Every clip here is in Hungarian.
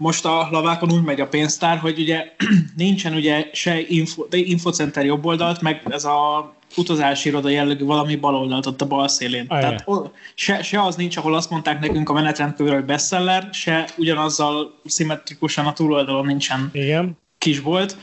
most a lavákon úgy megy a pénztár, hogy ugye nincsen ugye se info, infocenter jobb oldalt, meg ez a utazási iroda jellegű valami bal oldalt ott a bal szélén. Ah, Tehát o, se, se, az nincs, ahol azt mondták nekünk a menetrendkívül, hogy bestseller, se ugyanazzal szimmetrikusan a túloldalon nincsen Igen. kisbolt.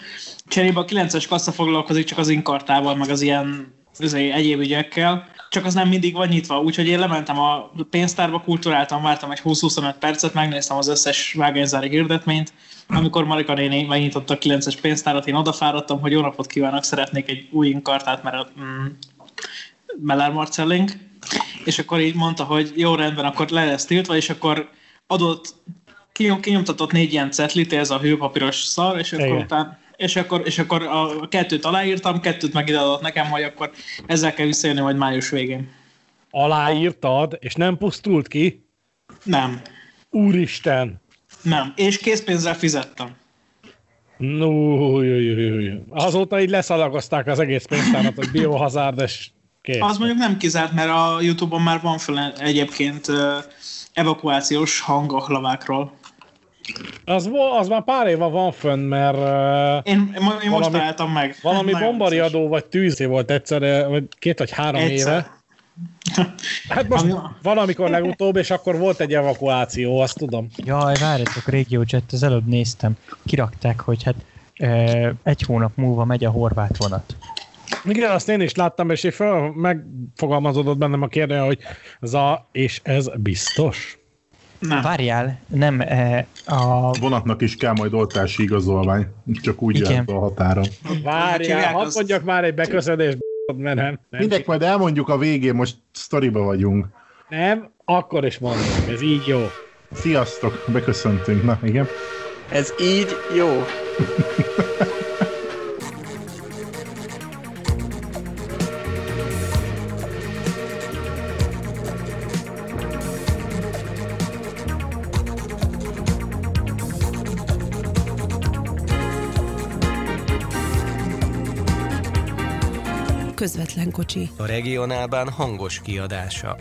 Cserébe a 9-es kassa foglalkozik csak az inkartával, meg az ilyen azért, egyéb ügyekkel, csak az nem mindig van nyitva, úgyhogy én lementem a pénztárba, kulturáltam, vártam egy 20-25 percet, megnéztem az összes vágányzári hirdetményt, amikor Marika néni megnyitotta a 9-es pénztárat, én odafáradtam, hogy jó napot kívánok, szeretnék egy új inkartát, mert mm, Mellár Marcelling, és akkor így mondta, hogy jó rendben, akkor le lesz tiltva, és akkor adott, kinyom, kinyomtatott négy ilyen cetlit, ez a hőpapíros szar, és akkor Igen. utána és akkor, és akkor a kettőt aláírtam, kettőt meg ide adott nekem, hogy akkor ezzel kell visszajönni majd május végén. Aláírtad, és nem pusztult ki? Nem, Úristen! nem. És készpénzzel fizettem. No, jó, jó, jó, jó. Azóta így leszalagozták az egész pénztárat, hogy biohazard, és kész. Az mondjuk nem kizárt, mert a Youtube-on már van föl egyébként evakuációs hang a lavákról. Az, az már pár éve van fönn, mert Én, én, én most Valami- találtam meg. valami Nagyon bombariadó vagy tűzé volt egyszer, vagy két vagy három vicces. éve. Egyszer. Hát most Ami- valamikor legutóbb, és akkor volt egy evakuáció, azt tudom. Jaj, várjatok, RegioJet, az előbb néztem. Kirakták, hogy hát e, egy hónap múlva megy a horvát vonat. Igen, azt én is láttam, és így föl, megfogalmazódott bennem a kérdés, hogy za, és ez biztos? Nem. Várjál, nem e, a... Vonatnak is kell majd oltási igazolvány, csak úgy Igen. jár be a határon. Várjál, hívják hadd mondjak már egy beköszönést, mert nem. Nem, Mindegy, majd elmondjuk a végén, most sztoriba vagyunk. nem, akkor is mondom, ez így jó. Sziasztok, beköszöntünk. Na, igen. Ez így jó. Közvetlen kocsi. A regionálban hangos kiadása.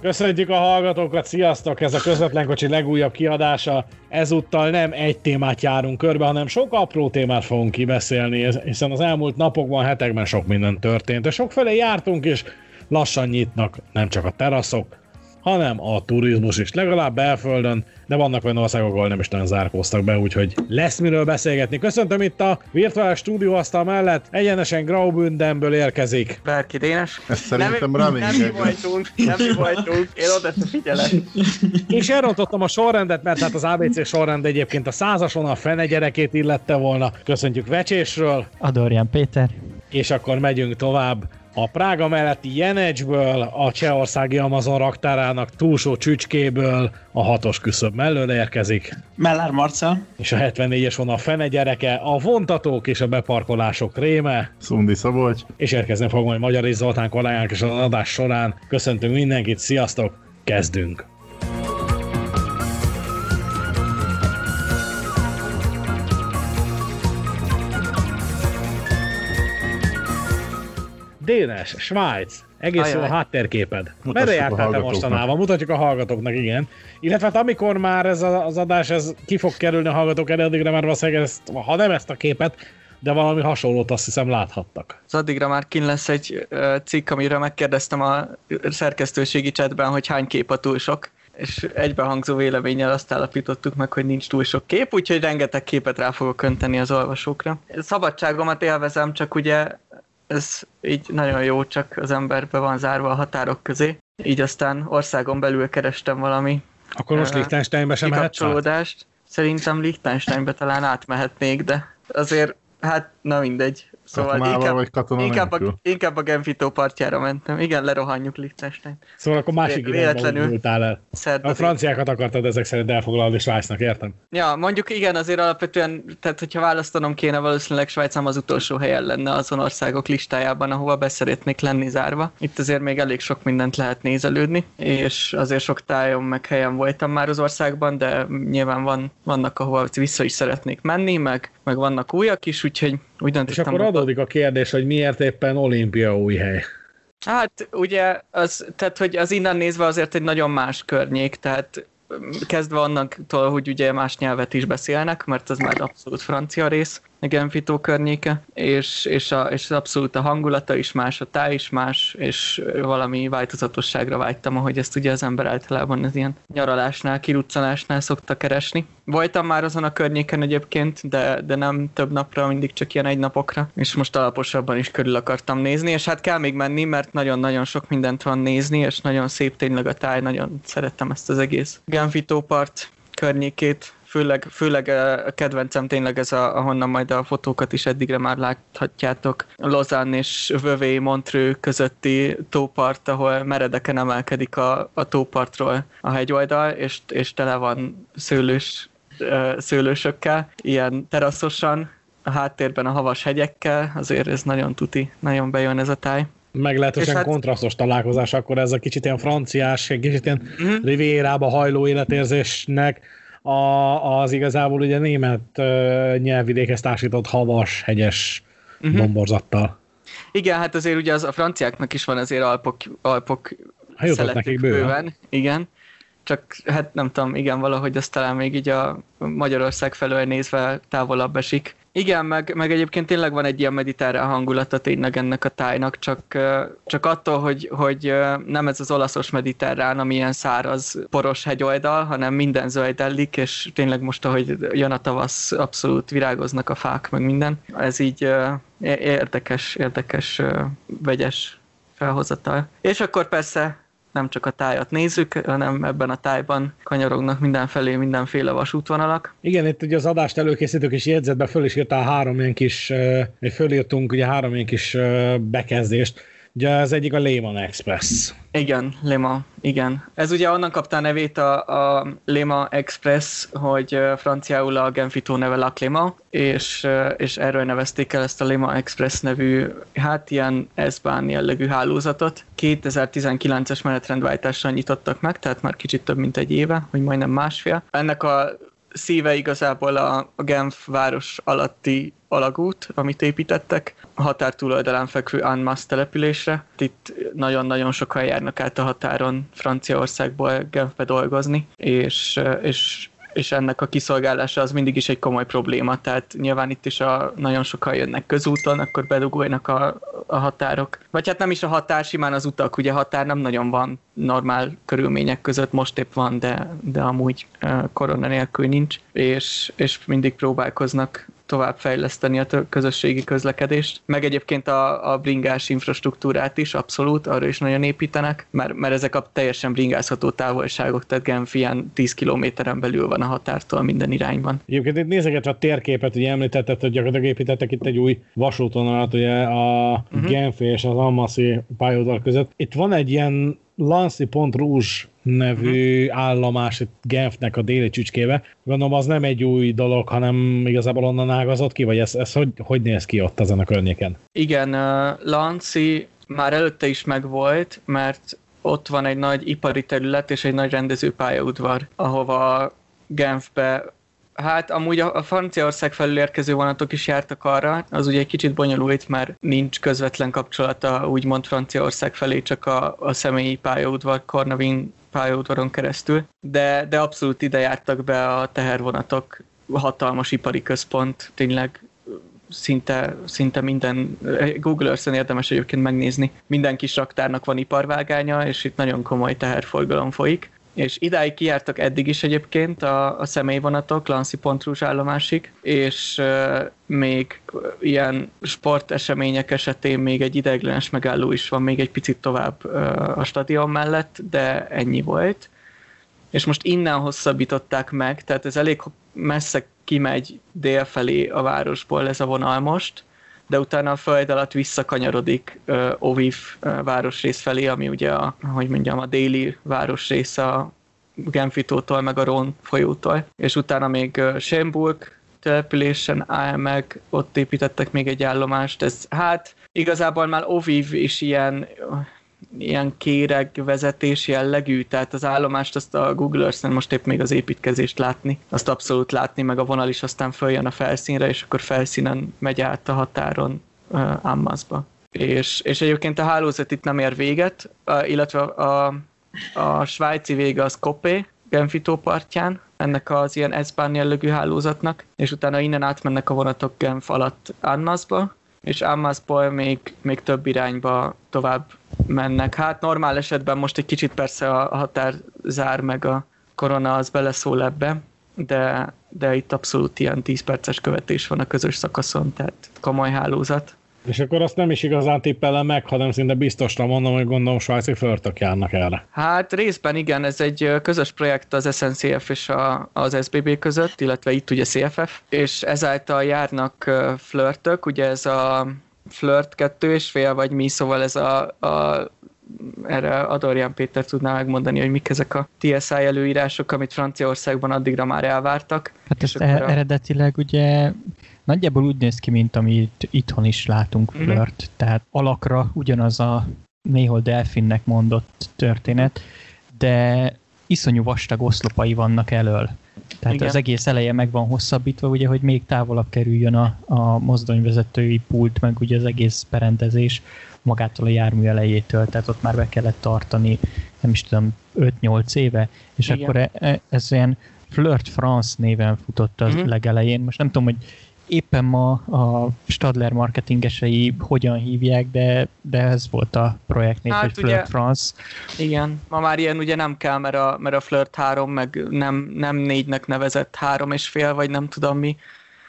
Köszönjük a hallgatókat, sziasztok! Ez a Közvetlen Kocsi legújabb kiadása. Ezúttal nem egy témát járunk körbe, hanem sok apró témát fogunk kibeszélni, hiszen az elmúlt napokban, hetekben sok minden történt. És sokfelé jártunk, és lassan nyitnak nem csak a teraszok, hanem a turizmus is, legalább belföldön, de vannak olyan országok, ahol nem is nagyon zárkóztak be, úgyhogy lesz miről beszélgetni. Köszöntöm itt a virtuális stúdióasztal mellett, egyenesen Graubündenből érkezik. Bárki Dénes. Ez szerintem nem, nem mi voltunk, nem mi voltunk. Én oda figyelek. És elrontottam a sorrendet, mert hát az ABC sorrend egyébként a százason a fene gyerekét illette volna. Köszöntjük Vecsésről, Adorján Péter. és akkor megyünk tovább. A Prága melletti Jenecsből, a csehországi Amazon raktárának túlsó csücskéből a hatos küszöb mellől érkezik, Mellár Marcel. és a 74-es vonal fene gyereke, a vontatók és a beparkolások réme, Szundi Szabolcs. és érkezni fog majd Magyari Zoltán kollégánk és az adás során. Köszöntünk mindenkit, sziasztok, kezdünk! Dénes, Svájc, egész jó a Ajaj. háttérképed. Mutassuk Merre jártál te mostanában? Mutatjuk a hallgatóknak, igen. Illetve hát amikor már ez a- az adás ez ki fog kerülni a hallgatók elé, addigra már valószínűleg ezt, ha nem ezt a képet, de valami hasonlót azt hiszem láthattak. Az addigra már kin lesz egy cikk, amire megkérdeztem a szerkesztőségi chatben, hogy hány kép a túl sok, és egybehangzó véleménnyel azt állapítottuk meg, hogy nincs túl sok kép, úgyhogy rengeteg képet rá fogok önteni az olvasókra. Szabadságomat élvezem, csak ugye ez így nagyon jó, csak az emberbe van zárva a határok közé. Így aztán országon belül kerestem valami Akkor most Liechtensteinbe sem mehetsz. Szerintem Liechtensteinbe talán átmehetnék, de azért, hát na mindegy. Szóval inkább, vagy katona inkább, a, inkább a Genfitó partjára mentem. Igen, lerohanjuk Liechtenstein. Szóval akkor másik véletlenül. indultál el. A franciákat akartad ezek szerint elfoglalni Svájcnak, értem? Ja, mondjuk igen, azért alapvetően, tehát hogyha választanom kéne, valószínűleg Svájc nem az utolsó helyen lenne azon országok listájában, ahova beszeretnék lenni zárva. Itt azért még elég sok mindent lehet nézelődni, és azért sok tájon meg helyen voltam már az országban, de nyilván van, vannak, ahova vissza is szeretnék menni, meg, meg vannak újak is, úgyhogy úgy És döntöttem, akkor hogy adott adódik a kérdés, hogy miért éppen olimpia új hely. Hát ugye, az, tehát hogy az innen nézve azért egy nagyon más környék, tehát mm, kezdve annantól, hogy ugye más nyelvet is beszélnek, mert az már abszolút francia rész, Genfitó környéke, és, és, a, és abszolút a hangulata is más, a táj is más, és valami változatosságra vágytam, ahogy ezt ugye az ember általában az ilyen nyaralásnál, kiruccanásnál szokta keresni. Voltam már azon a környéken egyébként, de, de nem több napra, mindig csak ilyen egy napokra, és most alaposabban is körül akartam nézni, és hát kell még menni, mert nagyon-nagyon sok mindent van nézni, és nagyon szép tényleg a táj, nagyon szerettem ezt az egész Genfitó part környékét, főleg, főleg a kedvencem tényleg ez, a, ahonnan majd a fotókat is eddigre már láthatjátok. Lausanne és Vövé Montreux közötti tópart, ahol meredeken emelkedik a, a tópartról a hegyoldal, és, és tele van szőlős, szőlősökkel, ilyen teraszosan, a háttérben a havas hegyekkel, azért ez nagyon tuti, nagyon bejön ez a táj meglehetősen hát... kontrasztos találkozás, akkor ez a kicsit ilyen franciás, egy kicsit ilyen uh-huh. rivérába hajló életérzésnek a, az igazából ugye német uh, nyelvvidékhez társított havas, hegyes uh-huh. domborzattal. Igen, hát azért ugye az, a franciáknak is van azért alpok, alpok hát nekik bőven. bőven. Igen, csak hát nem tudom, igen, valahogy az talán még így a Magyarország felől nézve távolabb esik. Igen, meg, meg egyébként tényleg van egy ilyen mediterrán hangulata tényleg ennek a tájnak, csak, csak attól, hogy, hogy nem ez az olaszos mediterrán, ami ilyen száraz, poros hegyoldal, hanem minden zöldellik, és tényleg most, ahogy jön a tavasz, abszolút virágoznak a fák, meg minden. Ez így érdekes, érdekes, vegyes felhozatal. És akkor persze nem csak a tájat nézzük, hanem ebben a tájban kanyarognak mindenfelé mindenféle vasútvonalak. Igen, itt ugye az adást előkészítők is jegyzetbe föl is írtál három ilyen kis, fölírtunk ugye három ilyen kis bekezdést, Ugye az egyik a Lehman Express. Igen, Lema, igen. Ez ugye onnan kapta a nevét a, a Lema Express, hogy franciául a Genfito neve La Cléma, és, és erről nevezték el ezt a Lema Express nevű, hát ilyen S-bán jellegű hálózatot. 2019-es menetrendváltással nyitottak meg, tehát már kicsit több mint egy éve, vagy majdnem másfél. Ennek a szíve igazából a, a Genf város alatti alagút, amit építettek, a határ túloldalán fekvő Anmas településre. Itt nagyon-nagyon sokan járnak át a határon Franciaországból Genfbe dolgozni, és, és és ennek a kiszolgálása az mindig is egy komoly probléma, tehát nyilván itt is a, nagyon sokan jönnek közúton, akkor bedugolnak a, a határok. Vagy hát nem is a határ, simán az utak, ugye határ nem nagyon van normál körülmények között, most épp van, de, de amúgy korona nélkül nincs, és, és mindig próbálkoznak továbbfejleszteni a közösségi közlekedést, meg egyébként a, a bringás infrastruktúrát is abszolút, arra is nagyon építenek, mert, mert ezek a teljesen bringázható távolságok, tehát Genf ilyen 10 kilométeren belül van a határtól minden irányban. Egyébként itt nézegetve a térképet, ugye említetted, hogy gyakorlatilag építettek itt egy új vasútonalat, ugye a uh-huh. Genf és az Almaszi pályaudvar között. Itt van egy ilyen Lancy.Rouge nevű uh-huh. állomás itt Genfnek a déli csücskébe. Gondolom az nem egy új dolog, hanem igazából onnan ágazott ki, vagy ez, ez hogy, hogy néz ki ott ezen a környéken? Igen, uh, Lancy már előtte is megvolt, mert ott van egy nagy ipari terület és egy nagy rendezőpályaudvar, ahova Genfbe Hát amúgy a, a Franciaország felül érkező vonatok is jártak arra, az ugye egy kicsit bonyolult, mert nincs közvetlen kapcsolata úgymond Franciaország felé, csak a, a személyi pályaudvar, Cornavin pályaudvaron keresztül, de, de abszolút ide jártak be a tehervonatok, hatalmas ipari központ, tényleg szinte, szinte minden, Google Earth-en érdemes egyébként megnézni, minden kis raktárnak van iparvágánya, és itt nagyon komoly teherforgalom folyik és idáig kijártak eddig is egyébként a, a személyvonatok Lancy Pontrús állomásig, és uh, még ilyen sportesemények esetén még egy ideiglenes megálló is van még egy picit tovább uh, a stadion mellett, de ennyi volt. És most innen hosszabbították meg, tehát ez elég messze kimegy dél felé a városból ez a vonal most, de utána a föld alatt visszakanyarodik uh, Oviv uh, városrész felé, ami ugye a, hogy mondjam, a déli városrész a Genfitótól, meg a Ron folyótól, és utána még uh, Schönburg településen áll meg, ott építettek még egy állomást, ez hát igazából már Oviv is ilyen ilyen kéreg vezetés jellegű, tehát az állomást azt a Google Earth-en most épp még az építkezést látni, azt abszolút látni, meg a vonal is aztán följön a felszínre, és akkor felszínen megy át a határon uh, Ammazba. És, és egyébként a hálózat itt nem ér véget, uh, illetve a, a svájci vége az Kopé, Genfitó partján, ennek az ilyen S-Bahn jellegű hálózatnak, és utána innen átmennek a vonatok Genf alatt Annasba, és Ammazból még, még több irányba tovább mennek. Hát normál esetben most egy kicsit persze a határ zár meg a korona az beleszól ebbe, de, de itt abszolút ilyen 10 perces követés van a közös szakaszon, tehát komoly hálózat. És akkor azt nem is igazán tippelem meg, hanem szinte biztosra mondom, hogy gondolom svájci förtök járnak erre. Hát részben igen, ez egy közös projekt az SNCF és a, az SBB között, illetve itt ugye CFF, és ezáltal járnak flörtök, ugye ez a flirt kettő és fél, vagy mi, szóval ez a, a erre Adorján Péter tudná megmondani, hogy mik ezek a TSI előírások, amit Franciaországban addigra már elvártak. Hát És akkor e- a- eredetileg ugye nagyjából úgy néz ki, mint amit itthon is látunk Mhm. flört, tehát alakra ugyanaz a néhol delfinnek mondott történet, de iszonyú vastag oszlopai vannak elől. Tehát Igen. az egész eleje meg van hosszabbítva, ugye, hogy még távolabb kerüljön a, a mozdonyvezetői pult, meg ugye az egész berendezés magától a jármű elejétől, tehát ott már be kellett tartani, nem is tudom, 5-8 éve, és Igen. akkor e- e- ez ilyen Flirt France néven futott az Mhm. legelején. Most nem tudom, hogy éppen ma a Stadler marketingesei hogyan hívják, de, de ez volt a projektnév, Hát hogy Flirt ugye- France. Igen, ma már ilyen ugye nem kell, mert a, mert a Flirt 3, meg nem, nem négynek nevezett három és fél, vagy nem tudom mi.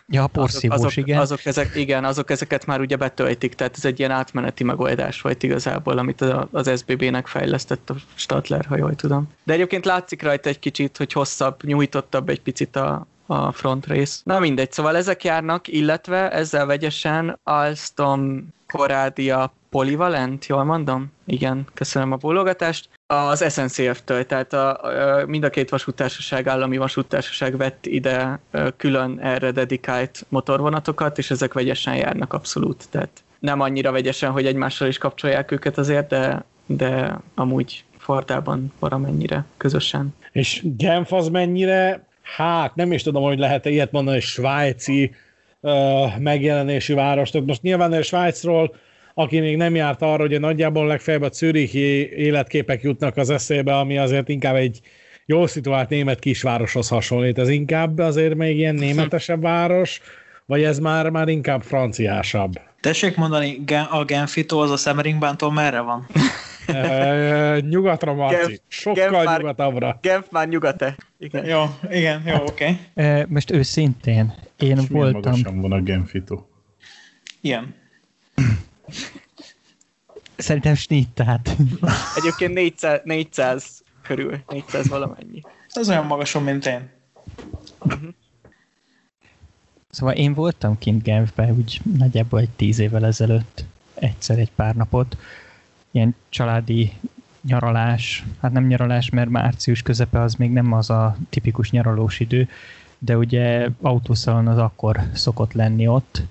Ja, a porszívós, azok, igen. Azok, ezek, igen, azok ezeket már ugye betöltik, tehát ez egy ilyen átmeneti megoldás volt igazából, amit a- az SBB-nek fejlesztett a Stadler, ha jól tudom. De egyébként látszik rajta egy kicsit, hogy hosszabb, nyújtottabb egy picit a, a front rész. Na mindegy, szóval ezek járnak, illetve ezzel vegyesen Alstom Coradia Polyvalent, jól mondom? Igen, köszönöm a bólogatást. Az SNCF-től, tehát a, a, mind a két vasútársaság, állami vasútársaság vett ide külön erre dedikált motorvonatokat, és ezek vegyesen járnak abszolút. Tehát nem annyira vegyesen, hogy egymással is kapcsolják őket azért, de, de amúgy Fordában valamennyire közösen. És Genf az mennyire, hát nem is tudom, hogy lehet-e ilyet mondani, hogy svájci uh, megjelenésű város. Tehát most nyilván a Svájcról, aki még nem járt arra, hogy nagyjából legfeljebb a Zürichi életképek jutnak az eszébe, ami azért inkább egy jól szituált német kisvároshoz hasonlít. Ez inkább azért még ilyen németesebb város, vagy ez már, már inkább franciásabb? Tessék mondani, a Genfitó az a Semmeringbántól merre van? E, nyugatra, Marci. Genf- Sokkal Genf már- nyugatabbra. Genf már nyugate. Igen. Jó, igen, jó, oké. Okay. E, Most őszintén, én És voltam, magasan van a Genfito? Ilyen. szerintem snittát. Egyébként 400, 400 körül, 400 valamennyi. Ez olyan magason, mint én. Szóval én voltam kint Genfbe, úgy nagyjából egy tíz évvel ezelőtt, egyszer egy pár napot. Ilyen családi nyaralás, hát nem nyaralás, mert március közepe az még nem az a tipikus nyaralós idő, de ugye autószalon az akkor szokott lenni ott.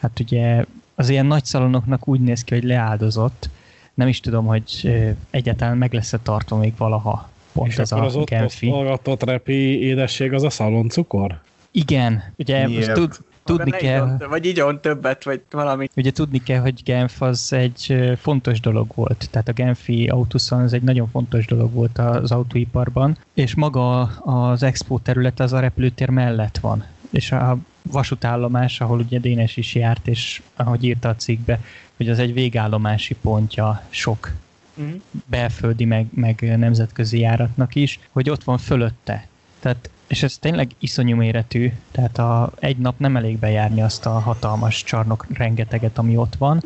Hát ugye az ilyen nagy szalonoknak úgy néz ki, hogy leáldozott. Nem is tudom, hogy egyáltalán meg lesz-e tartva még valaha pont És ez akkor a az ott, ott Genfi. hallgatott repi édesség az a szaloncukor? Igen, ugye Miért? most tud, tudni kell... igyon- Vagy igyon többet, vagy valami. Ugye tudni kell, hogy Genf az egy fontos dolog volt. Tehát a Genfi autószon az egy nagyon fontos dolog volt az autóiparban, és maga az expo terület az a repülőtér mellett van. És a vasútállomás, ahol ugye Dénes is járt, és ahogy írta a cikkbe, hogy az egy végállomási pontja sok Mhm. belföldi, meg, meg nemzetközi járatnak is, hogy ott van fölötte. Tehát, és ez tényleg iszonyú méretű, tehát a, egy nap nem elég bejárni azt a hatalmas csarnok rengeteget, ami ott van,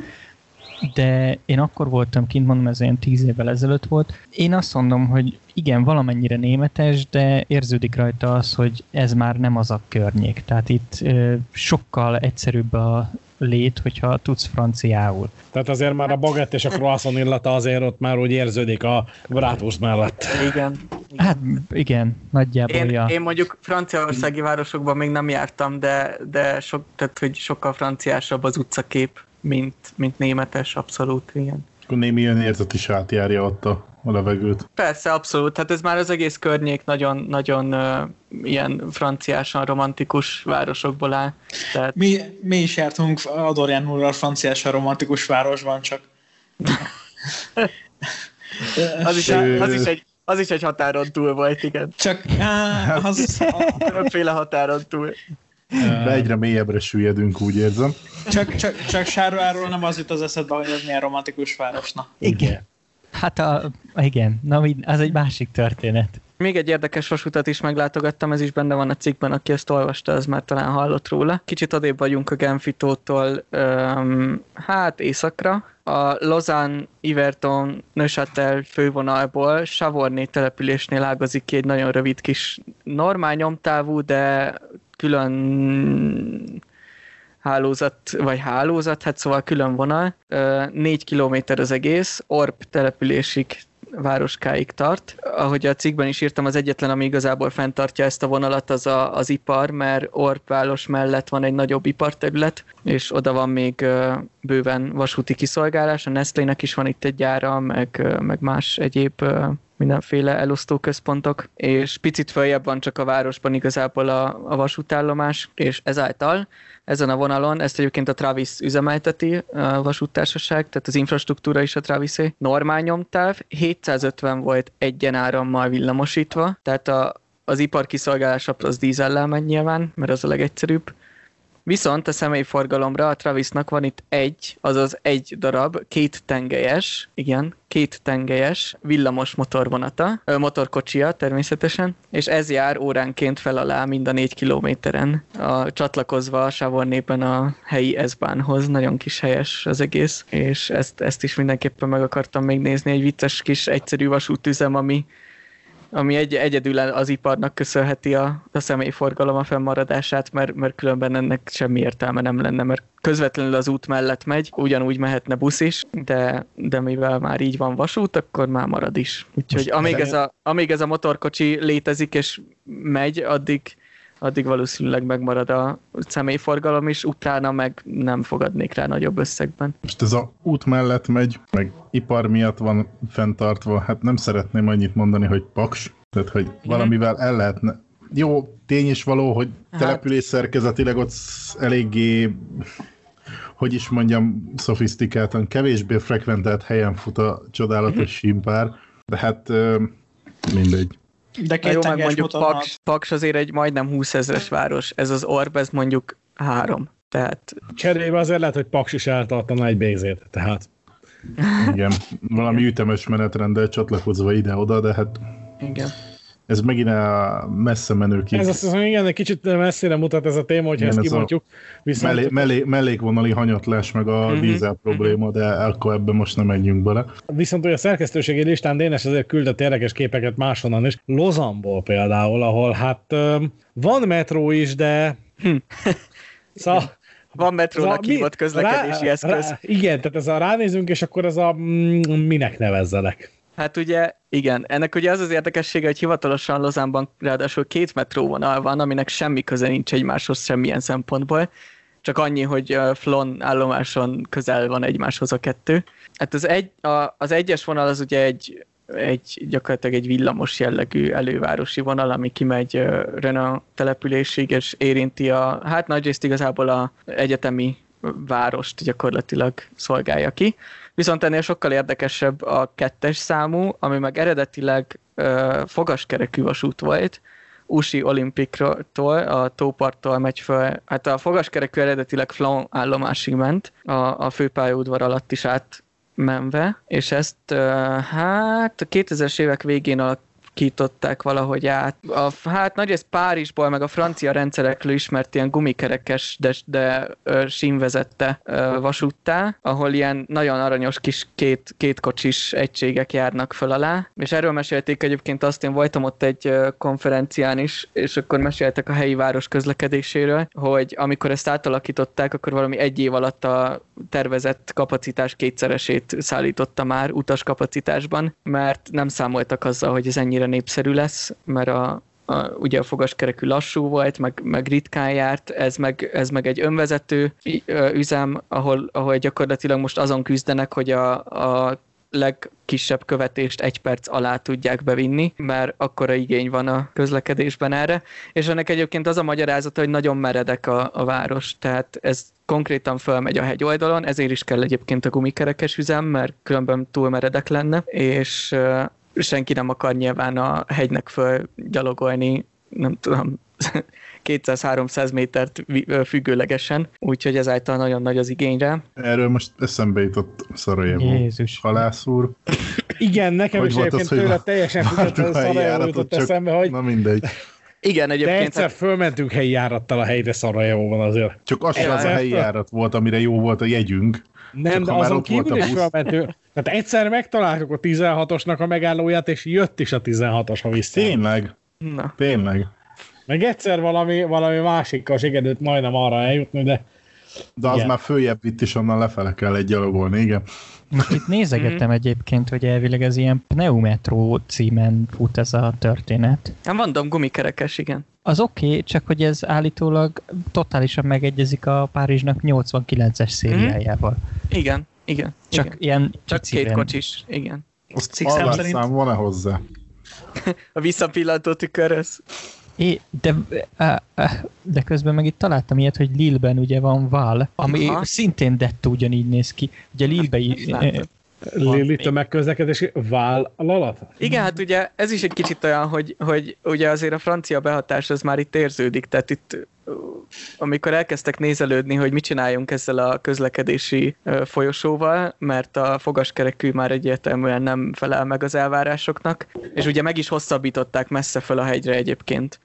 de én akkor voltam kint, mondom, ez olyan tíz évvel ezelőtt volt. Én azt mondom, hogy igen, valamennyire németes, de érződik rajta az, hogy ez már nem az a környék. Tehát itt ö, sokkal egyszerűbb a lét, hogyha tudsz franciául. Tehát azért már a bagett és a croissant illata azért ott már úgy érződik a brátusz mellett. Igen. Hát igen, nagyjából Én, ja. én mondjuk franciaországi városokban még nem jártam, de, de sok, tehát, hogy sokkal franciásabb az utcakép, mint, mint németes, abszolút, igen. Akkor némi önérzet is átjárja ott a, a levegőt. Persze, abszolút. Hát ez már az egész környék nagyon, nagyon uh, ilyen franciásan romantikus városokból áll. Tehát Mi, mi is jártunk Adorján úrral franciásan romantikus városban, csak... az is, az is egy az is egy határon túl volt, igen. Csak á, az, Többféle határon túl. De egyre mélyebbre süllyedünk, úgy érzem. csak, csak, csak Sáruáról nem az jut az eszedbe, hogy ez milyen romantikus városna. Igen. Hát a, igen, na az egy másik történet. Még egy érdekes vasutat is meglátogattam, ez is benne van a cikkben, aki ezt olvasta, az már talán hallott róla. Kicsit odébb vagyunk a Genfitótól, öm, hát északra. A Lausanne, Iverton, Neuchâtel fővonalból Savorné településnél ágazik ki egy nagyon rövid kis normál nyomtávú, de külön hálózat, vagy hálózat, hát szóval külön vonal. Négy kilométer az egész, Orp településig városkáig tart. Ahogy a cikkben is írtam, az egyetlen, ami igazából fenntartja ezt a vonalat, az a, az ipar, mert Orp város mellett van egy nagyobb iparterület, és oda van még bőven vasúti kiszolgálás. A Nestlének is van itt egy gyára, meg, meg más egyéb mindenféle elosztó központok, és picit följebb van csak a városban igazából a, a vasútállomás, és ezáltal ezen a vonalon, ezt egyébként a Travis üzemelteti, a vasúttársaság, tehát az infrastruktúra is a Travisé. Normál nyomtáv, 750 volt egyen árammal villamosítva, tehát a, az iparkiszolgálás az dízellel megy nyilván, mert az a legegyszerűbb. Viszont a személyforgalomra a Travisnak van itt egy, azaz egy darab, két tengelyes, igen, két tengelyes villamos motorvonata, motorkocsia természetesen, és ez jár óránként fel alá mind a négy kilométeren, a, csatlakozva a Savornében a helyi S-bánhoz, nagyon kis helyes az egész, és ezt, ezt is mindenképpen meg akartam még nézni, egy vicces kis egyszerű vasútüzem, ami ami egy, egyedül az iparnak köszönheti a, a személyforgalom a fennmaradását, mert, mert különben ennek semmi értelme nem lenne, mert közvetlenül az út mellett megy, ugyanúgy mehetne busz is, de, de mivel már így van vasút, akkor már marad is. Úgyhogy amíg ez, a, amíg ez a motorkocsi létezik és megy, addig, addig valószínűleg megmarad a személyforgalom is, utána meg nem fogadnék rá nagyobb összegben. Most ez a út mellett megy, meg ipar miatt van fenntartva, hát nem szeretném annyit mondani, hogy paks, tehát hogy valamivel el lehetne. Jó, tény is való, hogy Hát- település szerkezetileg ott eléggé, hogy is mondjam, szofisztikáltan, kevésbé frekventált helyen fut a csodálatos simpár, de hát mindegy. De két jó, meg mondjuk. Paks, Paks azért egy majdnem 20 ezres város, ez az Orb, ez mondjuk három. Tehát Cserébe azért lehet, hogy Paks is eltartana egy bézét, tehát Igen, valami ütemes menetrenddel csatlakozva ide-oda, de hát igen. Ez megint a messze menőkig. ez azt hiszem, igen, egy kicsit messzire mutat ez a téma, hogyha Igen, ezt kibontjuk. Viszont Mellé, mellé, mellékvonali hanyatlás, meg a Mhm, uh-huh. dízel probléma, de akkor ebben most nem menjünk bele. Viszont hogy a szerkesztőségi listán Dénes azért küldött érdekes képeket máshonnan is. Lozamból például, ahol hát van metró is, de... Hm. Szóval, Van metrónak mi- hívott közlekedési eszköz. Rá, igen, tehát ez a ránézünk, és akkor ez a mm, minek nevezzelek. Hát ugye, igen, ennek ugye az az érdekessége, hogy hivatalosan Lozánban ráadásul két metróvonal van, aminek semmi köze nincs egymáshoz semmilyen szempontból, csak annyi, hogy Flon állomáson közel van egymáshoz a kettő. Hát az, egy, a, az egyes vonal az ugye egy, egy gyakorlatilag egy villamos jellegű elővárosi vonal, ami kimegy ö, Renault településig, és érinti a, hát nagyrészt igazából a egyetemi várost gyakorlatilag szolgálja ki. Viszont ennél sokkal érdekesebb a kettes számú, ami meg eredetileg ö, fogaskerekű vasút volt, Usi Olimpiktól, a tóparttól megy föl. Hát a fogaskerekű eredetileg Flon állomásig ment, a, a főpályaudvar alatt is átmenve, és ezt hát a 2000-es évek végén alakították valahogy át. A, hát nagyrészt Párizsból, meg a francia rendszerekről ismert ilyen gumikerekes, de, de ö, sínvezette ö, vasúttá, ahol ilyen nagyon aranyos kis két, két kocsis egységek járnak föl alá, és erről mesélték egyébként azt, én voltam ott egy konferencián is, és akkor meséltek a helyi város közlekedéséről, hogy amikor ezt átalakították, akkor valami egy év alatt a tervezett kapacitás kétszeresét szállította már utas kapacitásban, mert nem számoltak azzal, hogy ez ennyire népszerű lesz, mert a, a, ugye a fogaskerekű lassú volt, meg, meg ritkán járt, ez meg, ez meg egy önvezető üzem, ahol, ahol gyakorlatilag most azon küzdenek, hogy a, a legkisebb követést egy perc alá tudják bevinni, mert akkora igény van a közlekedésben erre, és ennek egyébként az a magyarázata, hogy nagyon meredek a, a város, tehát ez konkrétan fölmegy a hegy oldalon, ezért is kell egyébként a gumikerekes üzem, mert különben túl meredek lenne, és senki nem akar nyilván a hegynek föl gyalogolni, nem tudom, 200-300 métert függőlegesen, úgyhogy ezáltal nagyon nagy az igényre. Erről most eszembe jutott Szarajevó Jézus. halász úr. Igen, nekem Hogy is volt egyébként tőle a- teljesen helyi Szarajevó járatot jutott csak- eszembe, hogy Na mindegy. Igen, de egyébként egyszer hát, fölmentünk helyi járattal a helyre Szarajevóban azért. Csak az sem az a Egyszer helyi járat volt, amire jó volt a jegyünk. Nem, de azon kívül is fölmentünk. Tehát egyszer megtaláltuk a 16-osnak a megállóját, és jött is a 16-os, ha vissza. Tényleg, na, tényleg. Meg egyszer valami, valami másikkal sikerült majdnem arra eljutni, de De az Igen. már följebb vitt, és onnan lefele kell egy gyalogolni, igen. Most itt nézegettem egyébként, hogy elvileg ez ilyen Pneumetro címen fut ez a történet. hát mondom, gumikerekes, igen. Az oké, okay, csak hogy ez állítólag totálisan megegyezik a Párizsnak 89-es szériájával. Igen, igen. Csak igen. ilyen Csak piciben. két kocsis, igen. Azt Szikszám szerint- van-e hozzá? A visszapillantó tükörhöz. É, de, de közben meg itt találtam ilyet, hogy Lille-ben ugye van Val, ami Aha. Szintén dettó ugyanígy néz ki. Ugye Lille-be i- Látod. Lili tömegközlekedési vállalat. Igen, hát ugye ez is egy kicsit olyan, hogy, hogy ugye azért a francia behatás az már itt érződik, tehát itt amikor elkezdtek nézelődni, hogy mit csináljunk ezzel a közlekedési folyosóval, mert a fogaskerekű már egyértelműen nem felel meg az elvárásoknak, és ugye meg is hosszabbították messze föl a hegyre egyébként,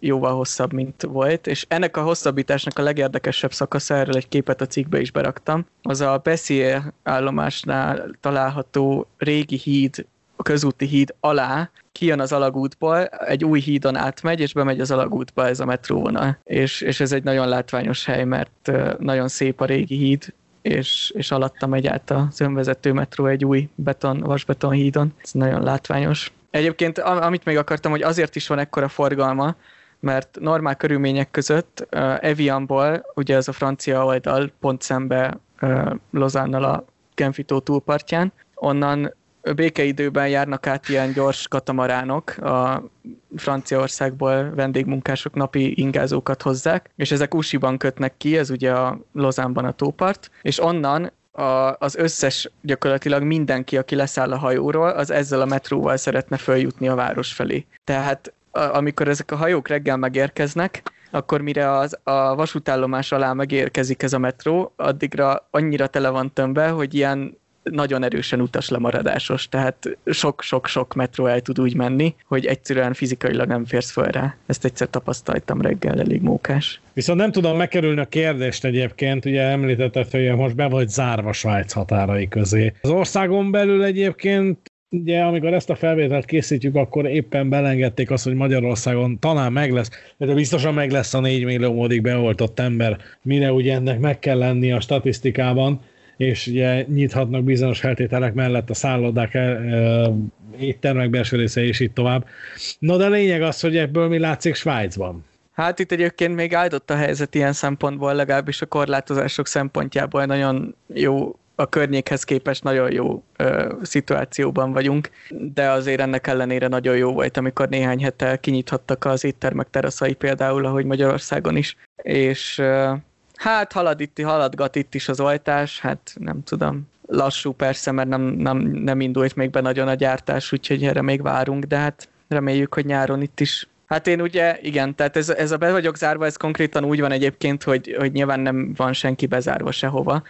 jóval hosszabb, mint volt, és ennek a hosszabbításnak a legérdekesebb szakasza, erről egy képet a cikkbe is beraktam, az a Bessier állomásnál található régi híd, a közúti híd alá, kijön az alagútból, egy új hídon átmegy, és bemegy az alagútba ez a metróvonal. És, és ez egy nagyon látványos hely, mert nagyon szép a régi híd, és, és alatta megy át az önvezető metró egy új beton, vasbeton hídon. Ez nagyon látványos. Egyébként, am- amit még akartam, hogy azért is van ekkora forgalma, mert normál körülmények között Evianból, ugye ez a francia oldal pont szembe Lozánnal a Genfitó túlpartján, onnan békeidőben járnak át ilyen gyors katamaránok, a Franciaországból vendégmunkások napi ingázókat hozzák, és ezek Usiban kötnek ki, ez ugye a Lozánban a tópart, és onnan a, az összes, gyakorlatilag mindenki, aki leszáll a hajóról, az ezzel a metróval szeretne följutni a város felé. Tehát a, amikor ezek a hajók reggel megérkeznek, akkor mire az, a vasútállomás alá megérkezik ez a metró, addigra annyira tele van tömve, hogy ilyen nagyon erősen utas lemaradásos, tehát sok-sok-sok metró el tud úgy menni, hogy egyszerűen fizikailag nem férsz föl rá. Ezt egyszer tapasztaltam reggel, elég mókás. Viszont nem tudom megkerülni a kérdést egyébként, ugye említetted, hogy most be vagy zárva Svájc határai közé. Az országon belül egyébként Ugye, amikor ezt a felvételt készítjük, akkor éppen belengedték azt, hogy Magyarországon talán meg lesz, de biztosan meg lesz a 4 millió módig beoltott ember, mire ugye ennek meg kell lenni a statisztikában, és ugye nyithatnak bizonyos feltételek mellett a szállodák, eh, éttermek belső része, és így tovább. No, de a lényeg az, hogy ebből mi látszik Svájcban. Hát itt egyébként még áldott a helyzet ilyen szempontból, legalábbis a korlátozások szempontjából nagyon jó a környékhez képest nagyon jó ö, szituációban vagyunk, de azért ennek ellenére nagyon jó volt, amikor néhány hete kinyithattak az éttermek teraszai például, ahogy Magyarországon is, és ö, hát halad itt, haladgat itt is az oltás, hát nem tudom, lassú persze, mert nem, nem, nem indult még be nagyon a gyártás, úgyhogy erre még várunk, de hát reméljük, hogy nyáron itt is. Hát én ugye, igen, tehát ez, ez a be vagyok zárva, ez konkrétan úgy van egyébként, hogy, hogy nyilván nem van senki bezárva sehova,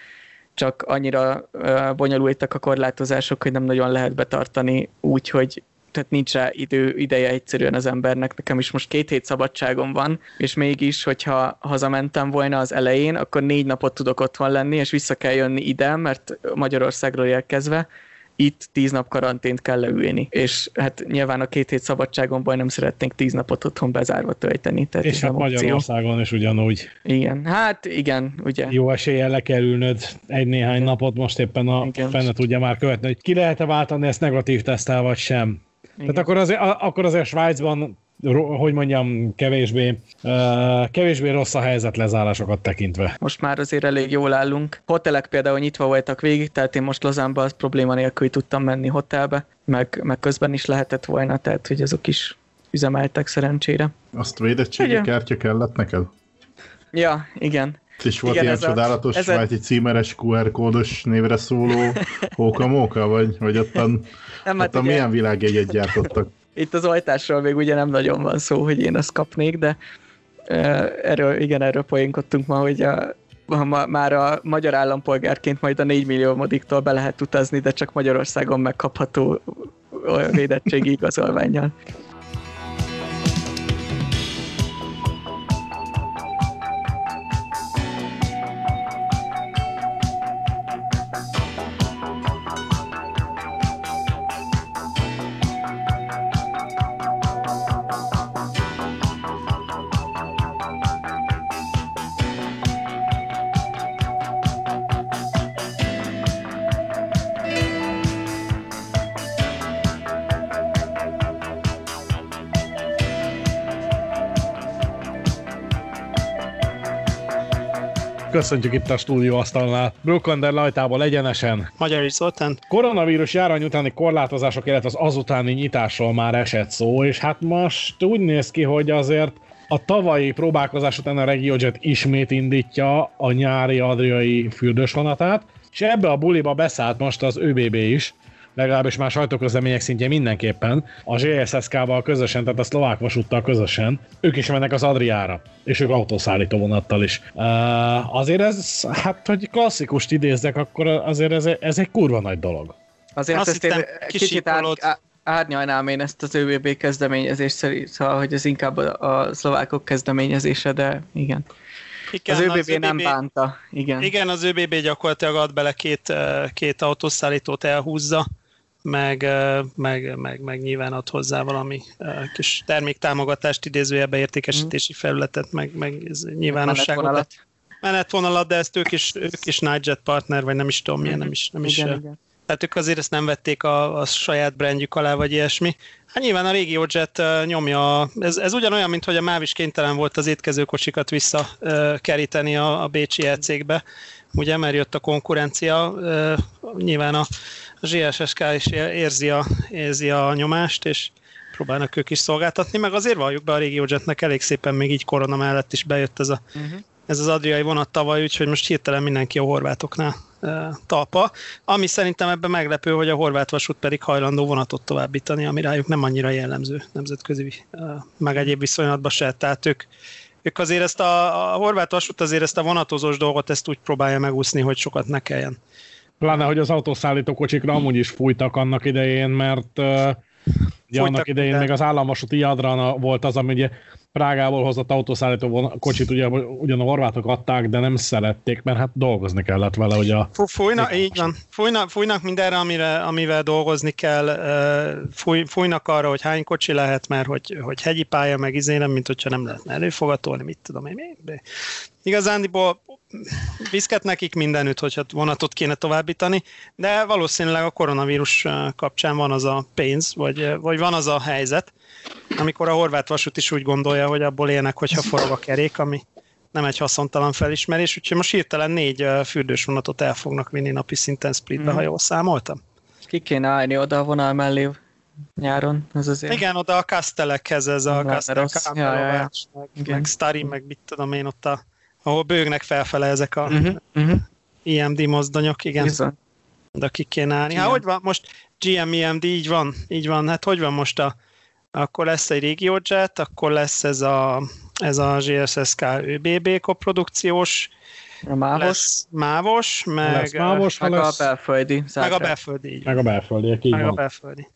csak annyira uh, bonyolultak a korlátozások, hogy nem nagyon lehet betartani úgy, hogy tehát nincs rá idő, ideje egyszerűen az embernek. Nekem is most két hét szabadságom van, és mégis, hogyha hazamentem volna az elején, akkor négy napot tudok otthon lenni, és vissza kell jönni ide, mert Magyarországról érkezve itt tíz nap karantént kell leülni. És hát nyilván a két hét szabadságomból nem szeretnénk tíz napot otthon bezárva tölteni. Tehát És hát nem opció. Magyarországon is ugyanúgy Igen, hát igen, ugye. jó eséllyel le kell ülnöd egy-néhány napot, most éppen a Igen. fenne tudja már követni, hogy ki lehet-e váltani ezt negatív tesztel, vagy sem. Igen. Tehát akkor azért, akkor azért Svájcban hogy mondjam, kevésbé, uh, kevésbé rossz a helyzet lezárásokat tekintve. Most már azért elég jól állunk. Hotelek például nyitva voltak végig, tehát én most Lozánba az probléma nélkül tudtam menni hotelbe, meg, meg közben is lehetett volna, tehát hogy azok is üzemeltek szerencsére. Azt védettségi Igen. kártya kellett neked? Ja, igen. És volt Igen, ilyen ez a- csodálatos ez a- svájci címeres QR kódos névre szóló hóka-móka, vagy, vagy ottan, Nem, hát ottan ugye, milyen világjegyet gyártottak? itt az oltásról még ugye nem nagyon van szó, hogy én azt kapnék, de erről, igen, erről poénkodtunk ma, hogy a, ha ma, már a magyar állampolgárként majd a 4 millió modiktól be lehet utazni, de csak Magyarországon megkapható védettségi igazolványjal. Köszöntjük itt a stúdió asztalnál. Brukander lajtából egyenesen. Magyar is Zoltán. Koronavírus járvány utáni korlátozások, illetve az azutáni nyitásról már esett szó, és hát most úgy néz ki, hogy azért a tavalyi próbálkozás után a RegioJet ismét indítja a nyári adriai fürdősvonatát, és ebbe a buliba beszállt most az ÖBB is, legalábbis már sajtóközlemények szintjén mindenképpen, a GSSK-val közösen, tehát a szlovák vasúttal közösen, ők is mennek az Adriára, és ők autószállító vonattal is. Uh, azért ez, hát hogy klasszikust idézzek, akkor azért ez, ez egy kurva nagy dolog. Azért Azt ezt én kicsit ár, kisípolod. á- árnyalnám én ezt az ÖBB kezdeményezést szerint, szóval, hogy ez inkább a, a szlovákok kezdeményezése, de igen. Igen, Az ÖBB nem bánta, igen. Igen, az ÖBB gyakorlatilag ad bele két, két autószállítót, elhúzza, meg, meg, meg, meg nyilván ad hozzá valami kis terméktámogatást, idézőjelbe értékesítési felületet, meg, meg nyilvánosságot. Menetvonalat. Menetvonalat, de ezt ők is, ők is Nightjet partner, vagy nem is tudom milyen, nem is, nem is igen, igen. tehát ők azért ezt nem vették a, a saját brandjük alá, vagy ilyesmi. Hát nyilván a RegioJet uh, nyomja, ez, ez ugyanolyan, mint hogy a MÁV is kénytelen volt az étkezőkocsikat visszakeríteni a, a Bécsi cégbe, ugye, mert jött a konkurencia, uh, nyilván a GSSK is érzi a, érzi a nyomást, és próbálnak ők is szolgáltatni, meg azért valljuk be a RegioJetnek elég szépen még így korona mellett is bejött ez a Uh-huh. ez az adriai vonat tavaly, úgyhogy most hirtelen mindenki a horvátoknál e, talpa. Ami szerintem ebben meglepő, hogy a horvát vasút pedig hajlandó vonatot továbbítani, ami rájuk nem annyira jellemző nemzetközi, e, meg egyéb viszonylatban se. Tehát ők, ők azért ezt a, a horvát vasút azért ezt a vonatozós dolgot ezt úgy próbálja megúszni, hogy sokat ne kelljen. Pláne, hogy az autószállító kocsikra amúgy is fújtak annak idején, mert uh, ugye annak idején minden. még az államvasúti Jadrana volt az, ami ugye Prágából hozott autószállító kocsit, ugye, ugyan a horvátok adták, de nem szerették, mert hát dolgozni kellett vele, hogy a Fú- Fújna, így van. Fújna, fújnak mindenre, amire, amivel dolgozni kell. Fúj, fújnak arra, hogy hány kocsi lehet, mert hogy, hogy hegyi pálya, meg izé nem, mint hogyha nem lehetne előfogatolni, mit tudom én. Igazándiból viszket nekik mindenütt, hogyha vonatot kéne továbbítani, de valószínűleg a koronavírus kapcsán van az a pénz, vagy, vagy van az a helyzet, amikor a horvát vasút is úgy gondolja, hogy abból élnek, hogyha forog a kerék, ami nem egy haszontalan felismerés, úgyhogy most hirtelen négy fürdős vonatot el fognak vinni napi szinten Splitbe, Mhm. ha jól számoltam. Ki kéne állni oda a vonal mellé nyáron, ez azért. Igen, oda a Kastelekhez, ez a Kastel. Ja, ja, meg, Igen. meg Stari, meg mit tudom én ott a, ahol bőgnek felfele ezek a Uh-huh, uh-huh. IMD mozdonyok, igen, Bizony. oda ki kéne állni. Hát hogy van most GM IMD, így van, így van, hát hogy van most a akkor lesz egy RegioJet, akkor lesz ez a, ez a GSSK ÖBB koprodukciós, A mávos, lesz Mávos, meg, lesz Mávos, meg a lesz, belföldi. meg a belföldi, így meg a belföldiek, így meg a van. belföldi.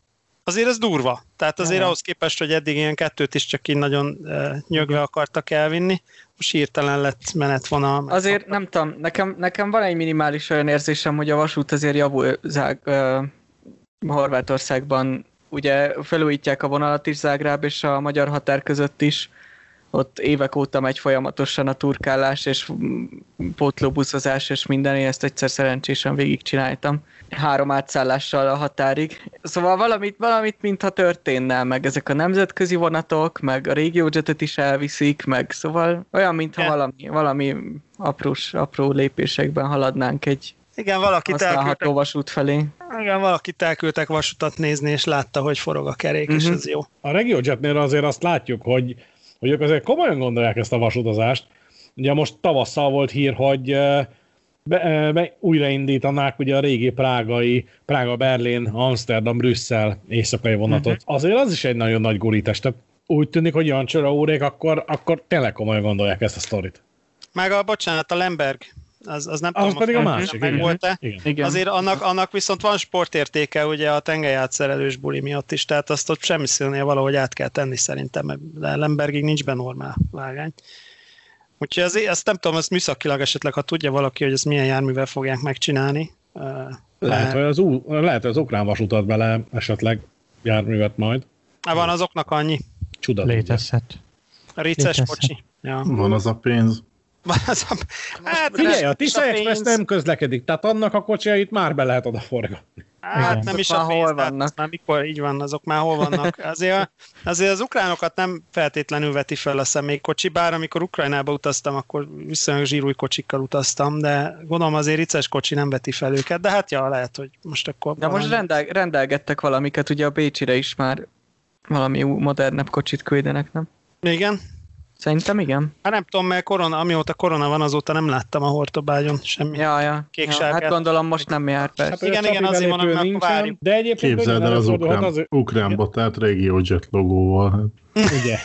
Azért ez durva. Tehát azért Aha. ahhoz képest, hogy eddig ilyen kettőt is csak így nagyon uh, nyögve akartak elvinni, most hirtelen lett menetvonal. Azért nem tudom, nekem, nekem van egy minimális olyan érzésem, hogy a vasút azért javul Zág, uh, Horvátországban. Ugye felújítják a vonalat is Zágráb és a magyar határ között is, ott évek óta megy folyamatosan a turkálás, és mm, pótlóbuszozás, és minden, én ezt egyszer szerencsésen végigcsináltam. Három átszállással a határig. Szóval valamit, valamit mintha történne, meg ezek a nemzetközi vonatok, meg a régiójetet is elviszik, meg szóval olyan, mintha valami, valami aprós, apró lépésekben haladnánk egy Igen, valakit elküldtek, használható vasút felé. igen, valakit elküldtek vasutat nézni, és látta, hogy forog a kerék, és Mhm. ez jó. A RegioJetnél azért azt látjuk, hogy, hogy ők azért komolyan gondolják ezt a vasutazást. Ugye most tavasszal volt hír, hogy eh, be, eh, be, újraindítanák ugye a régi prágai, Prága, Berlin, Amsterdam, Brüsszel éjszakai vonatot. Uh-huh. Azért az is egy nagyon nagy gurítás. Tehát úgy tűnik, hogy Jancsora úrék akkor, akkor tényleg komolyan gondolják ezt a sztorit. Meg a, bocsánat, a Lemberg, az, az nem Az tudom, pedig a másik. meg igen. volt-e. Igen. Igen. Azért annak, annak viszont van sportértéke ugye a tengelyátszerelős buli miatt is, tehát azt ott semmi színnél valahogy át kell tenni szerintem, mert Lembergig nincs be normál vágány. Úgyhogy azért, azt nem tudom, azt műszakilag esetleg, ha tudja valaki, hogy ezt milyen járművel fogják megcsinálni. Lehet, hogy az, ú, lehet, hogy az ukrán vasutat bele esetleg járművet majd. Hát van azoknak annyi. Csuda. Létezhet. A rices Létezhet. kocsi. Ja. Van az a pénz. Hát, Figyelj, a nem Tisza is Express nem közlekedik, tehát annak a kocsijait már be lehet oda forgatni. Hát Igen. nem is a pénz, hol vannak? Már mikor, így van, azok már hol vannak. Azért, a- azért az ukránokat nem feltétlenül veti fel a személykocsi, bár amikor Ukrajnába utaztam, akkor viszonylag zsírúj kocsikkal utaztam, de gondolom azért rices kocsi nem veti fel őket, de hát ja, lehet, hogy most akkor... De most valami- rendel, rendelgettek valamiket, ugye a Bécsire is már valami új, modernebb kocsit küldenek, nem? Igen? Szerintem igen. Hát nem tudom, mert korona, amióta korona van, azóta nem láttam a Hortobágyon semmi. Ja, ja. Kék ja sárgát. hát gondolom most nem jár, persze. Hát, Igen, igen, azért mondom, mert várjuk. de egyébként Képzeld el az ukrán, az, ukránba, tehát RegioJet logóval. Hát ugye,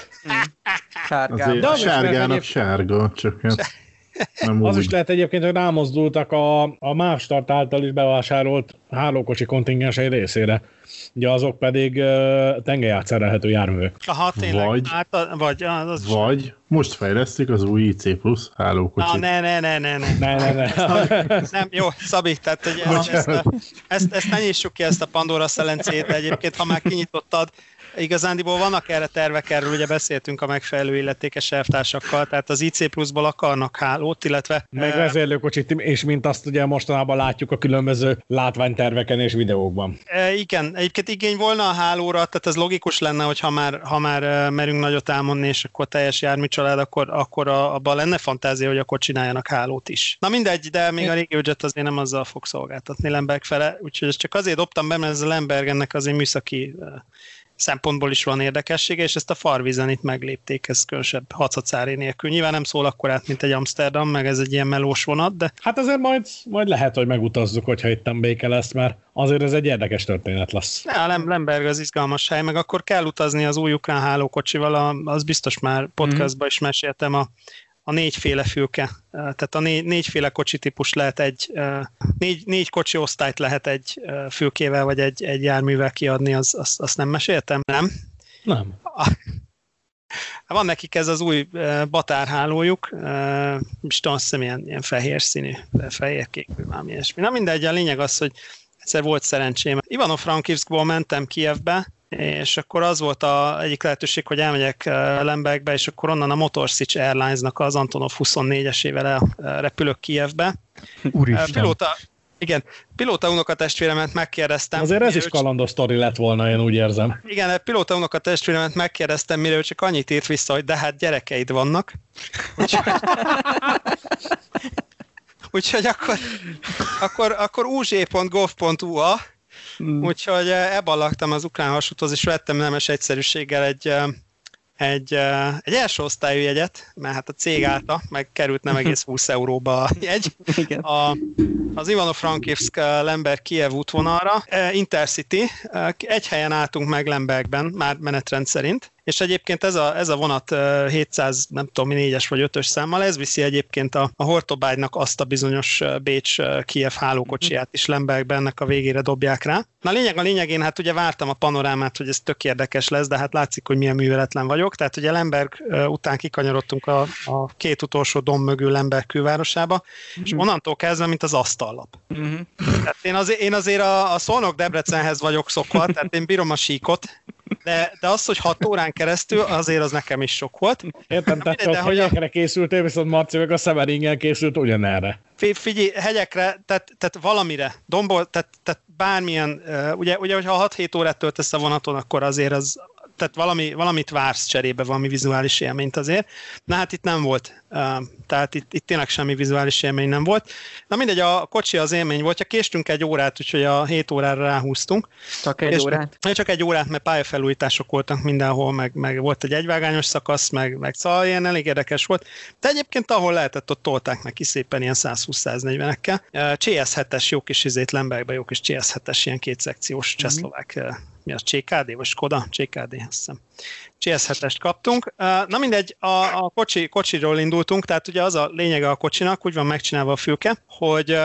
Sárgában. azért De sárgának sárga, csak hát nem az úgy. is lehet egyébként, hogy rámozdultak a, a Mávstart által is bevásárolt hálókocsi kontingens egy részére. Ugye azok pedig uh, tengelyátszerelhető járművek. Aha, tényleg. Vagy- Hát, vagy az, az is- Vagy most fejlesztik az új IC plusz Na, hálókocsit. ne, ne, ne, ne, ne. Ne, ne, ne. Nem, jó, Szabi, tehát hogy ezt, ezt, ezt, ezt ne nyissuk ki, ezt a Pandora szelencét, egyébként, ha már kinyitottad, igazándiból vannak erre tervek, erről ugye beszéltünk a megfelelő illetékes elvtársakkal, tehát az IC pluszból akarnak hálót, illetve Meg eh, vezérlőkocsit, és mint azt ugye mostanában látjuk a különböző látványterveken és videókban. E, igen, egyébként igény volna a hálóra, tehát ez logikus lenne, hogy ha már, ha már e, merünk nagyot álmodni, és akkor teljes járműcsalád, akkor, akkor a, abban lenne fantázia, hogy akkor csináljanak hálót is. Na mindegy, de még a RegioJet azért nem azzal fog szolgáltatni Lemberg fele, úgyhogy ezt csak azért dobtam be, mert ez a Lemberg ennek azért műszaki e, szempontból is van érdekessége, és ezt a farvizen itt meglépték, ez különösebb hacacári nélkül. Nyilván nem szól akkor át, mint egy Amsterdam, meg ez egy ilyen melós vonat, de Hát azért majd, majd lehet, hogy megutazzuk, hogyha itt béke lesz, mert azért ez egy érdekes történet lesz. Ne, a Lem- Lemberg az izgalmas hely, meg akkor kell utazni az új ukrán hálókocsival, a, az biztos már podcastban is meséltem, a, a négyféle fülke. Eh, Tehát a négy, négyféle kocsi típus lehet egy, négy, négy kocsi osztályt lehet egy fülkével vagy egy, egy járművel kiadni, az, az, azt nem meséltem? Nem? Nem. Van nekik ez az új batárhálójuk, és azt hiszem ilyen, ilyen fehér színű, fehér-kék, vagy valami ilyesmi. Na mindegy, a lényeg az, hogy egyszer volt szerencsém. Ivano-Frankivskból mentem Kievbe, és akkor az volt a egyik lehetőség, hogy elmegyek uh, Lembergbe, és akkor onnan a Motorsics Airlines-nak az Antonov 24-esével elrepülök Kievbe. Uh, Úristen. pilóta, igen, pilóta unokatestvéremet megkérdeztem. Azért ez is ő- kalandos sztori lett volna, én úgy érzem. igen, pilóta unok testvéremet megkérdeztem, mire ő csak annyit írt vissza, hogy de hát gyerekeid vannak. Úgyhogy, úgyhogy akkor, akkor, akkor uz.gov.ua, úgyhogy eh, ebben laktam az ukrán hasúthoz, és vettem nemes egyszerűséggel egy, eh, egy, eh, egy első osztályú jegyet, mert hát a cég állta, meg került nem egész 20 euróba a jegy. Igen. A, az Ivano-Frankivsk Lemberg Kiev útvonalra, Intercity, egy helyen álltunk meg Lembergben, már menetrend szerint, és egyébként ez a, ez a vonat eh, 700, nem tudom, 4-es vagy 5-ös számmal, ez viszi egyébként a, a Hortobágynak azt a bizonyos Bécs-Kiev hálókocsiját is Lembergben, ennek a végére dobják rá. Na a lényeg a lényegén, hát ugye vártam a panorámát, hogy ez tök érdekes lesz, de hát látszik, hogy milyen műveletlen vagyok. Tehát ugye Lemberg után kikanyarodtunk a, a két utolsó domb mögül Lemberg külvárosába, és onnantól kezdve, mint az asztallap. Mhm. Tehát én azért, én azért a, a Szolnok Debrecenhez vagyok szokva, tehát én bírom a síkot, de, de az, hogy 6 órán keresztül, azért az nekem is sok volt. Értem, tehát de a hogy a- készültél, viszont Marci meg a Severingen készült ugyanerre. Fi- Figyelj, hegyekre, tehát, tehát valamire, dombol, tehát, tehát bármilyen, ugye, ugye, hogyha 6-7 órát töltesz a vonaton, akkor azért az, tehát valami, valamit vársz cserébe, valami vizuális élményt azért. Na hát itt nem volt. Tehát itt, itt tényleg semmi vizuális élmény nem volt. Na mindegy, a kocsi az élmény volt. Ja, késtünk egy órát, úgyhogy a 7 órára ráhúztunk. Csak egy És- órát. Csak egy órát, mert pályafelújítások voltak mindenhol, meg, meg volt egy egyvágányos szakasz, meg, meg szóval ilyen elég érdekes volt. De egyébként ahol lehetett, ott tolták meg ki szépen ilyen 120-140-ekkel. CS7-es jó kis izét Lembergbe, jó kis CS7-es ilyen kétszekciós Mhm. csehszlovák, eh, mi az CKD, vagy Skoda? CKD, azt hiszem. CS7-est kaptunk. Na mindegy, a, a kocsi, kocsiról indultunk, tehát ugye az a lényege a kocsinak, úgy van megcsinálva a fülke, hogy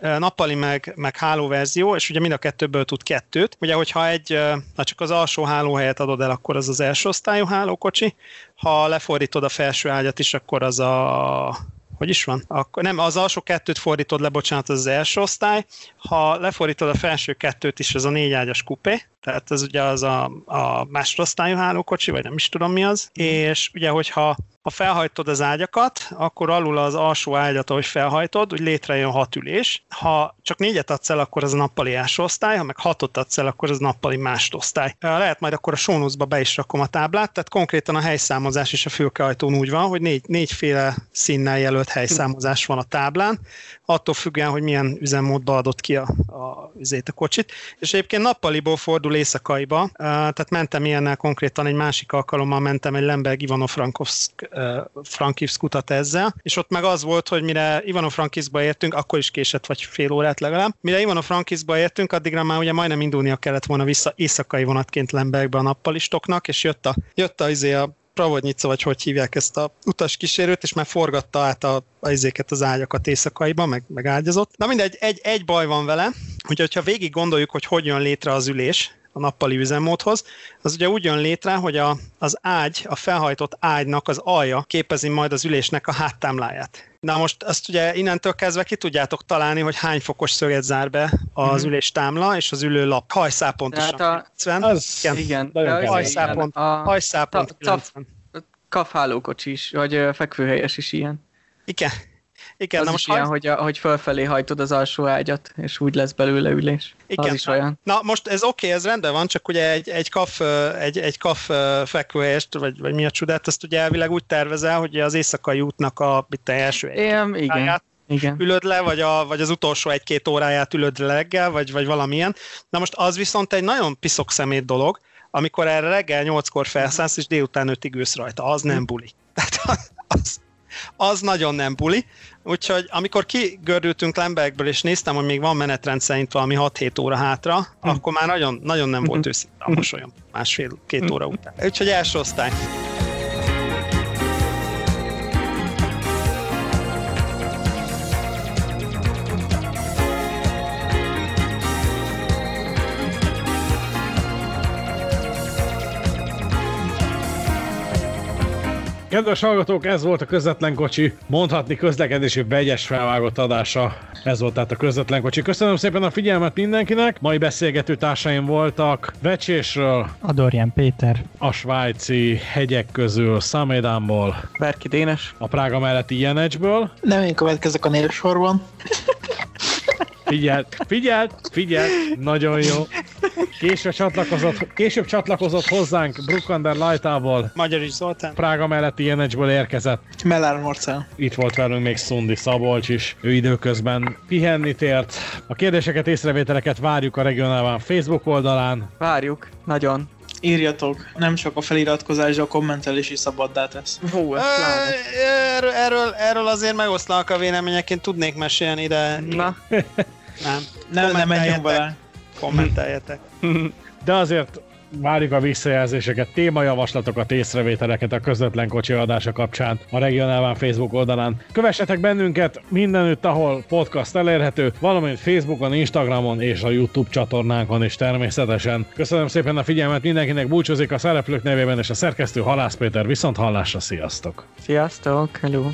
nappali meg, meg háló verzió, és ugye mind a kettőből tud kettőt. Ugye, hogyha egy, ha csak az alsó hálóhelyet adod el, akkor az az első osztályú hálókocsi, ha lefordítod a felső ágyat is, akkor az a hogy is van? Akkor nem, az alsó kettőt fordítod le, bocsánat, az az első osztály. Ha lefordítod a felső kettőt is, az a négy ágyas kupé, tehát ez ugye az a, a másodosztályú hálókocsi, vagy nem is tudom mi az. És ugye, hogyha ha felhajtod az ágyakat, akkor alul az alsó ágyat, ahogy felhajtod, úgy létrejön hat ülés. Ha csak négyet adsz el, akkor az a nappali első osztály, ha meg hatot adsz el, akkor az nappali másodosztály. Lehet majd akkor a sónuszba be is rakom a táblát, tehát konkrétan a helyszámozás is a fülkehajtón úgy van, hogy négy, négyféle színnel jelölt helyszámozás van a táblán, attól függően, hogy milyen üzemmódba adott ki a, a, üzét a kocsit. És egyébként nappaliból fordul éjszakaiba, tehát mentem ilyennel konkrétan egy másik alkalommal mentem egy Lemberg Ivano-Frankivsk uh, Frankivsk utat ezzel, és ott meg az volt, hogy mire Ivano-Frankivskba értünk, akkor is késett vagy fél órát legalább. Mire Ivano-Frankivskba értünk, addigra már ugye majdnem indulnia kellett volna vissza éjszakai vonatként Lembergbe a nappalistoknak, és jött a, jött a, izé a Pravodnyica, vagy hogy hívják ezt a utas kísérőt, és már forgatta át a, a izéket az ágyakat éjszakaiba, meg, meg ágyazott. Na mindegy, egy, egy baj van vele, hogy hogyha végig gondoljuk, hogy hogy jön létre az ülés, a nappali üzemmódhoz, az ugye úgy jön létre, hogy a, az ágy, a felhajtott ágynak az alja képezi majd az ülésnek a háttámláját. Na most azt ugye innentől kezdve ki tudjátok találni, hogy hány fokos szöget zár be az Mhm. üléstámla és az ülőlap. Hajszál pontosan. Tehát a- 90. Az Igen. Igen, az- kemény. Hajszápont. A Hajszálpont Ta- taf- 90. kafhálókocsi is, vagy fekvőhelyes is ilyen. Igen. Igen, az na is ilyen, hajsz- hogy, a, hogy fölfelé hajtod az alsó ágyat, és úgy lesz belőle ülés. Igen. Az is olyan. Na most ez oké, ez rendben van, csak ugye egy, egy kaf, egy, egy kaf fekvőhelyest, vagy, vagy mi a csodát, azt ugye elvileg úgy tervezel, hogy az éjszakai útnak a mit a első Igen, igen, igen. ülöd le, vagy, a, vagy az utolsó egy-két óráját ülöd le reggel, vagy, vagy valamilyen. Na most az viszont egy nagyon piszok szemét dolog, amikor erre reggel nyolckor felszállsz, és délután ötig ülsz rajta. Az nem buli. Tehát az, az, az nagyon nem buli. Úgyhogy amikor kigördültünk Lembergből, és néztem, hogy még van menetrend szerint valami 6-7 óra hátra, akkor már nagyon, nagyon nem volt őszinte a mosolyom másfél-két óra után. Úgyhogy első osztály. Kedves hallgatók, ez volt a Közvetlen Kocsi, mondhatni közlekedési vegyes felvágott adása. Ez volt tehát a Közvetlen Kocsi. Köszönöm szépen a figyelmet mindenkinek. Mai beszélgető társaim voltak Vecsésről, Adorján Péter, a svájci hegyek közül Szamédánból, Berki Dénes. a Prága melletti Jenecsből. Nem én következek a névsorban. Figyelt, figyelt, figyelt, nagyon jó. Később csatlakozott, később csatlakozott hozzánk Brukander Lajtából, Magyar is Zoltán. Prága melletti Jenecsből érkezett. Mellár Marcel. Itt volt velünk még Szundi Szabolcs is. Ő időközben pihenni tért. A kérdéseket, észrevételeket várjuk a regionálban Facebook oldalán. Várjuk, nagyon. Írjatok, nem csak a feliratkozás, de a kommentelés is szabaddá tesz. Hú, pláne. Erről, erről, erről azért megoszlanak a vélemények, én tudnék mesélni, de Na, nem. Nem, nem menjünk bele. Kommenteljetek. De azért várjuk a visszajelzéseket, témajavaslatokat, észrevételeket a közvetlen kocsi adása kapcsán a regionálban Facebook oldalán. Kövessetek bennünket mindenütt, ahol podcast elérhető, valamint Facebookon, Instagramon és a YouTube csatornánkon is természetesen. Köszönöm szépen a figyelmet mindenkinek, búcsúzik a szereplők nevében és a szerkesztő Halász Péter viszont hallásra, sziasztok! sziasztok, hello.